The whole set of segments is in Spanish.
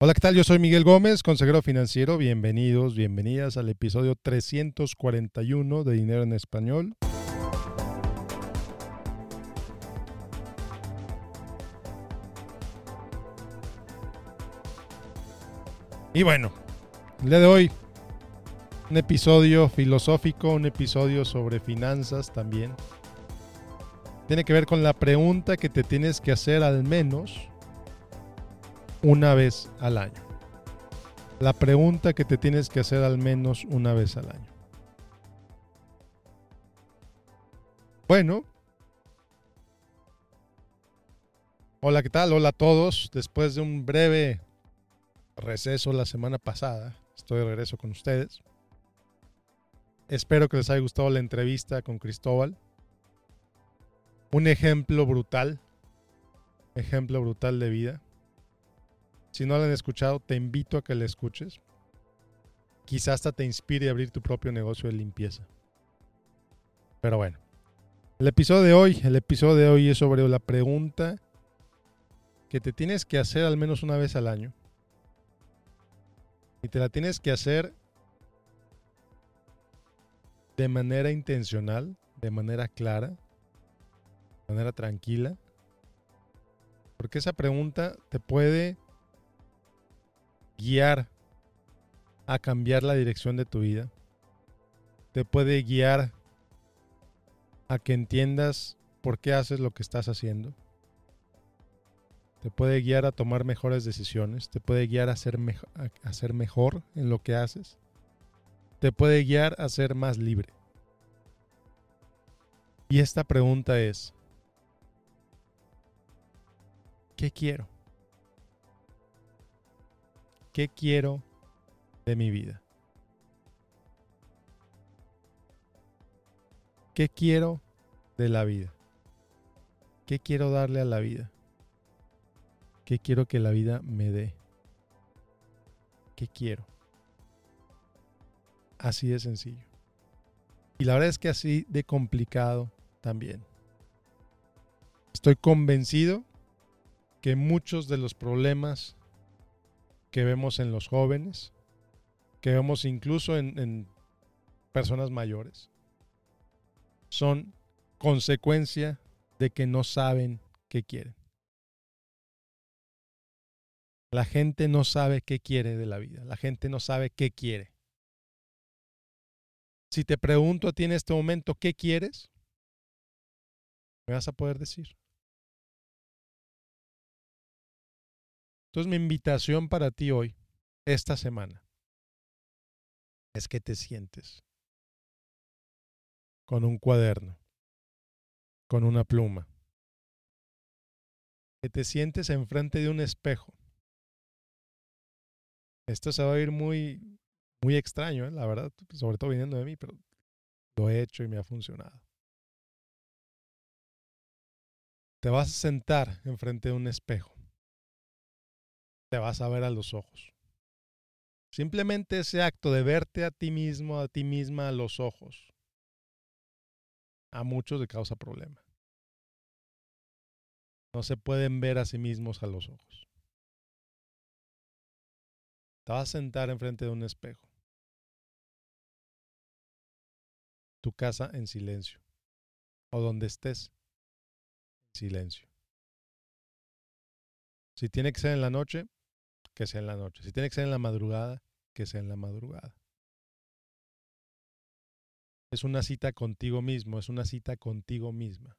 Hola, ¿qué tal? Yo soy Miguel Gómez, consejero financiero. Bienvenidos, bienvenidas al episodio 341 de Dinero en Español. Y bueno, el día de hoy, un episodio filosófico, un episodio sobre finanzas también. Tiene que ver con la pregunta que te tienes que hacer al menos una vez al año. La pregunta que te tienes que hacer al menos una vez al año. Bueno. Hola, ¿qué tal? Hola a todos. Después de un breve receso la semana pasada, estoy de regreso con ustedes. Espero que les haya gustado la entrevista con Cristóbal. Un ejemplo brutal. Ejemplo brutal de vida. Si no la han escuchado, te invito a que la escuches. Quizás hasta te inspire a abrir tu propio negocio de limpieza. Pero bueno, el episodio de hoy, el episodio de hoy es sobre la pregunta que te tienes que hacer al menos una vez al año. Y te la tienes que hacer de manera intencional, de manera clara, de manera tranquila. Porque esa pregunta te puede guiar a cambiar la dirección de tu vida. Te puede guiar a que entiendas por qué haces lo que estás haciendo. Te puede guiar a tomar mejores decisiones. Te puede guiar a ser, mejor en lo que haces. Te puede guiar a ser más libre. Y esta pregunta es, ¿qué quiero? ¿Qué quiero de mi vida? ¿Qué quiero de la vida? ¿Qué quiero darle a la vida? ¿Qué quiero que la vida me dé? ¿Qué quiero? Así de sencillo. Y la verdad es que así de complicado también. Estoy convencido que muchos de los problemas que vemos en los jóvenes, que vemos incluso en, personas mayores, son consecuencia de que no saben qué quieren. La gente no sabe qué quiere de la vida. La gente no sabe qué quiere. Si te pregunto a ti en este momento qué quieres, me vas a poder decir. Entonces mi invitación para ti hoy, esta semana, es que te sientes con un cuaderno, con una pluma, que te sientes enfrente de un espejo. Esto se va a ir muy, muy extraño, ¿eh? la verdad, sobre todo viniendo de mí, pero lo he hecho y me ha funcionado. Te vas a sentar enfrente de un espejo te vas a ver a los ojos. Simplemente ese acto de verte a ti mismo, a ti misma a los ojos, a muchos le causa problema. No se pueden ver a sí mismos a los ojos. Te vas a sentar enfrente de un espejo. Tu casa en silencio. O donde estés, en silencio. Si tiene que ser en la noche, que sea en la noche. Si tiene que ser en la madrugada, que sea en la madrugada. Es una cita contigo mismo, es una cita contigo misma.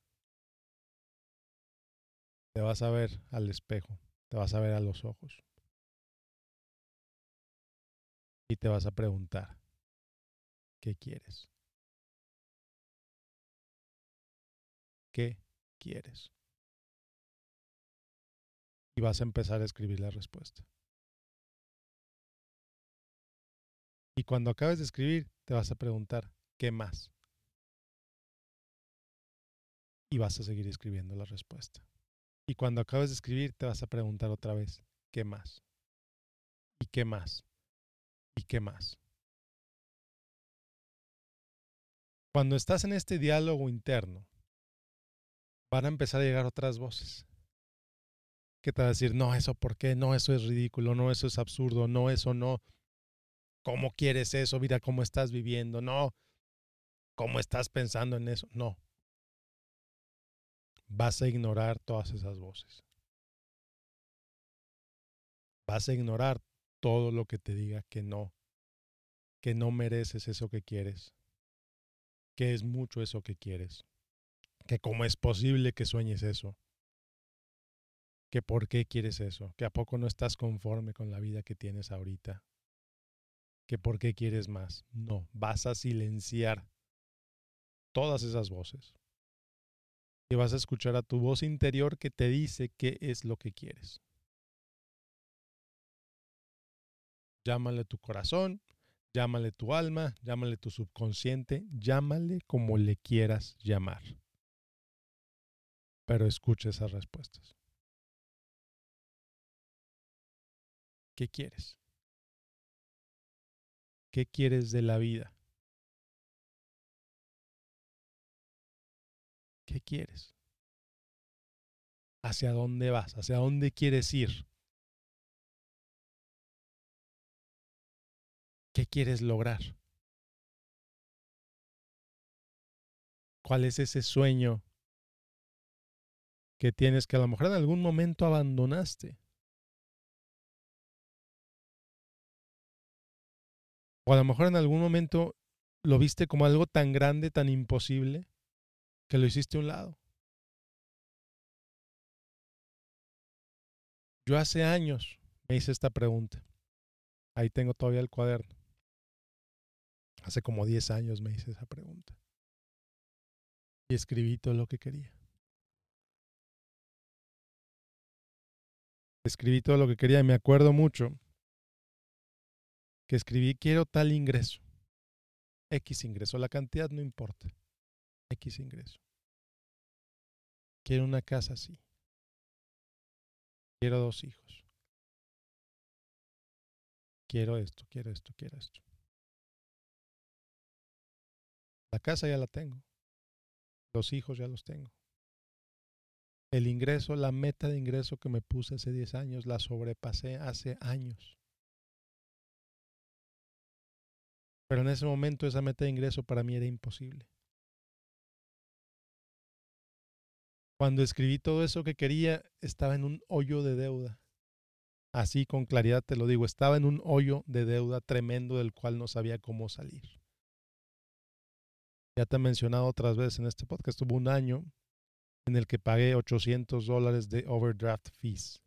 Te vas a ver al espejo, te vas a ver a los ojos. Y te vas a preguntar, ¿qué quieres? ¿Qué quieres? Y vas a empezar a escribir la respuesta. Y cuando acabes de escribir, te vas a preguntar, ¿qué más? Y vas a seguir escribiendo la respuesta. Y cuando acabes de escribir, te vas a preguntar otra vez, ¿qué más? ¿Y qué más? ¿Y qué más? Cuando estás en este diálogo interno, van a empezar a llegar otras voces que te va a decir, no, eso por qué, no, eso es ridículo, no, eso es absurdo, no, eso no. ¿Cómo quieres eso? Mira cómo estás viviendo, no. ¿Cómo estás pensando en eso? No. Vas a ignorar todas esas voces. Vas a ignorar todo lo que te diga que no, que no mereces eso que quieres, que es mucho eso que quieres, que cómo es posible que sueñes eso, que por qué quieres eso, que a poco no estás conforme con la vida que tienes ahorita, que por qué quieres más. No, vas a silenciar todas esas voces y vas a escuchar a tu voz interior que te dice qué es lo que quieres. Llámale tu corazón, llámale tu alma, llámale tu subconsciente, llámale como le quieras llamar. Pero escucha esas respuestas. ¿Qué quieres? ¿Qué quieres de la vida? ¿Qué quieres? ¿Hacia dónde vas? ¿Hacia dónde quieres ir? ¿Qué quieres lograr? ¿Cuál es ese sueño que tienes que a lo mejor en algún momento abandonaste? O a lo mejor en algún momento lo viste como algo tan grande, tan imposible, que lo hiciste a un lado. Yo hace años me hice esta pregunta. Ahí tengo todavía el cuaderno. Hace como 10 años me hice esa pregunta. Y escribí todo lo que quería. Escribí todo lo que quería y me acuerdo mucho que escribí quiero tal ingreso. X ingreso, la cantidad no importa. X ingreso. Quiero una casa así. Quiero dos hijos. Quiero esto, quiero esto, quiero esto. La casa ya la tengo. Los hijos ya los tengo. El ingreso, la meta de ingreso que me puse hace 10 años, la sobrepasé hace años. Pero en ese momento esa meta de ingreso para mí era imposible. Cuando escribí todo eso que quería, estaba en un hoyo de deuda. Así con claridad te lo digo, estaba en un hoyo de deuda tremendo del cual no sabía cómo salir. Ya te he mencionado otras veces en este podcast, hubo un año en el que pagué 800 dólares de overdraft fees.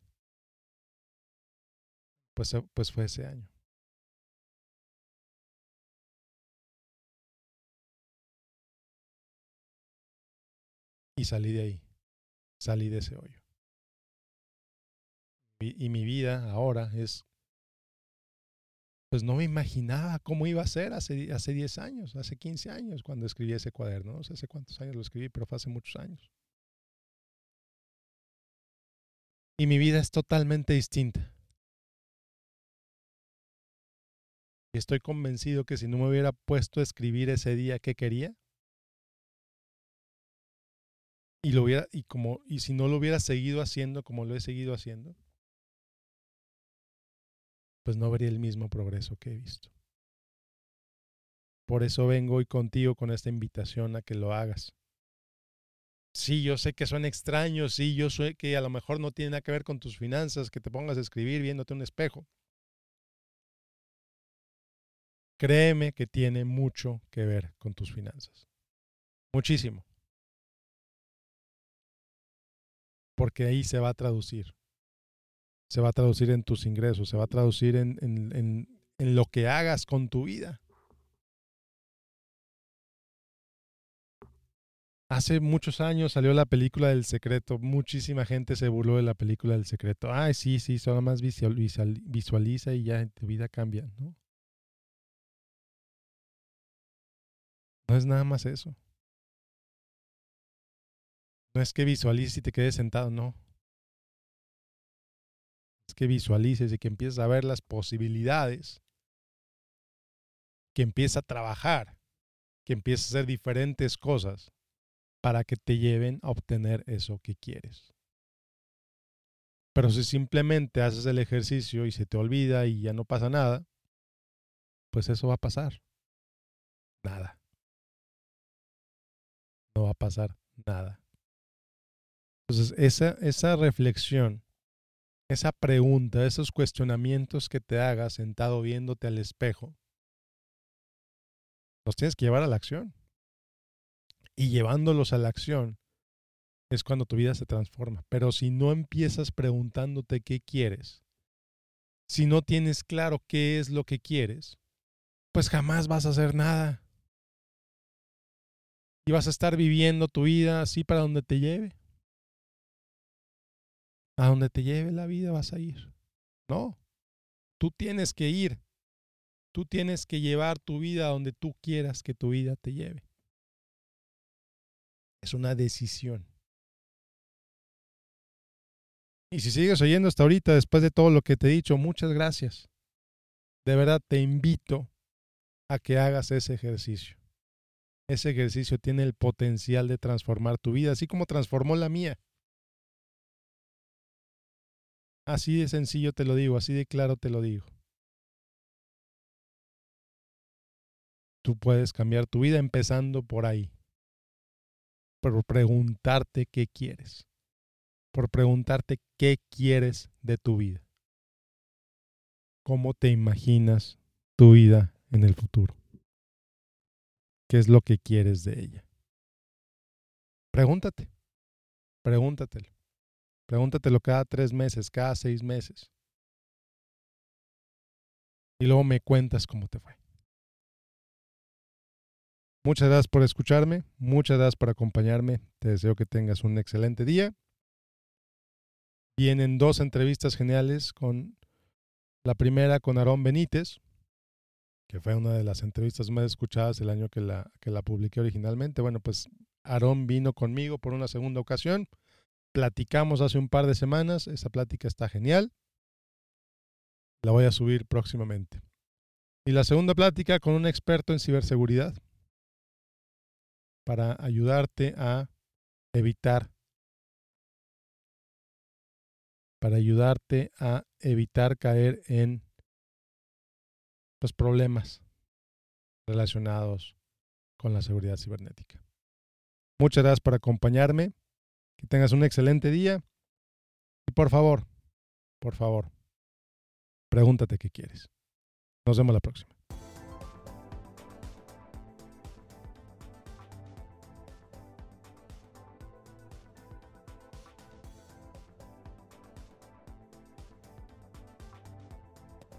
Pues, pues fue ese año. Y salí de ahí, salí de ese hoyo. Y, mi vida ahora es, pues no me imaginaba cómo iba a ser hace, hace 10 años, hace 15 años cuando escribí ese cuaderno. No sé hace cuántos años lo escribí, pero fue hace muchos años. Y mi vida es totalmente distinta. Y estoy convencido que si no me hubiera puesto a escribir ese día que quería, y lo hubiera y como y si no lo hubiera seguido haciendo como lo he seguido haciendo pues no vería el mismo progreso que he visto. Por eso vengo hoy contigo con esta invitación a que lo hagas. Sí yo sé que suena extraño sí yo sé que a lo mejor no tiene nada que ver con tus finanzas que te pongas a escribir viéndote un espejo. Créeme que tiene mucho que ver con tus finanzas. Muchísimo porque ahí se va a traducir. Se va a traducir en tus ingresos, se va a traducir en, en, lo que hagas con tu vida. Hace muchos años salió la película del secreto. Muchísima gente se burló de la película del secreto. Ay, sí, sí, solo más visualiza y ya tu vida cambia, ¿no? No es nada más eso. No es que visualices y te quedes sentado, no. Es que visualices y que empieces a ver las posibilidades, que empieces a trabajar, que empieces a hacer diferentes cosas para que te lleven a obtener eso que quieres. Pero si simplemente haces el ejercicio y se te olvida y ya no pasa nada, pues eso va a pasar. Nada. No va a pasar nada. Entonces, esa, esa reflexión, esa pregunta, esos cuestionamientos que te hagas sentado viéndote al espejo, los tienes que llevar a la acción. Y llevándolos a la acción es cuando tu vida se transforma. Pero si no empiezas preguntándote qué quieres, si no tienes claro qué es lo que quieres, pues jamás vas a hacer nada. Y vas a estar viviendo tu vida así para donde te lleve. A donde te lleve la vida vas a ir. No, tú tienes que ir. Tú tienes que llevar tu vida a donde tú quieras que tu vida te lleve. Es una decisión. Y si sigues oyendo hasta ahorita, después de todo lo que te he dicho, muchas gracias. De verdad te invito a que hagas ese ejercicio. Ese ejercicio tiene el potencial de transformar tu vida, así como transformó la mía. Así de sencillo te lo digo, así de claro te lo digo. Tú puedes cambiar tu vida empezando por ahí. Por preguntarte qué quieres. Por preguntarte qué quieres de tu vida. ¿Cómo te imaginas tu vida en el futuro? ¿Qué es lo que quieres de ella? Pregúntate. Pregúntatelo. Pregúntatelo cada tres meses, cada seis meses. Y luego me cuentas cómo te fue. Muchas gracias por escucharme, muchas gracias por acompañarme. Te deseo que tengas un excelente día. Vienen dos entrevistas geniales con la primera con Aarón Benítez, que fue una de las entrevistas más escuchadas el año que la, que la publiqué originalmente. Bueno, pues Aarón vino conmigo por una segunda ocasión. Platicamos hace un par de semanas. Esa plática está genial. La voy a subir próximamente. Y la segunda plática con un experto en ciberseguridad para ayudarte a evitar para ayudarte a evitar caer en los problemas relacionados con la seguridad cibernética. Muchas gracias por acompañarme. Que tengas un excelente día. Y por favor, por favor, pregúntate qué quieres. Nos vemos la próxima.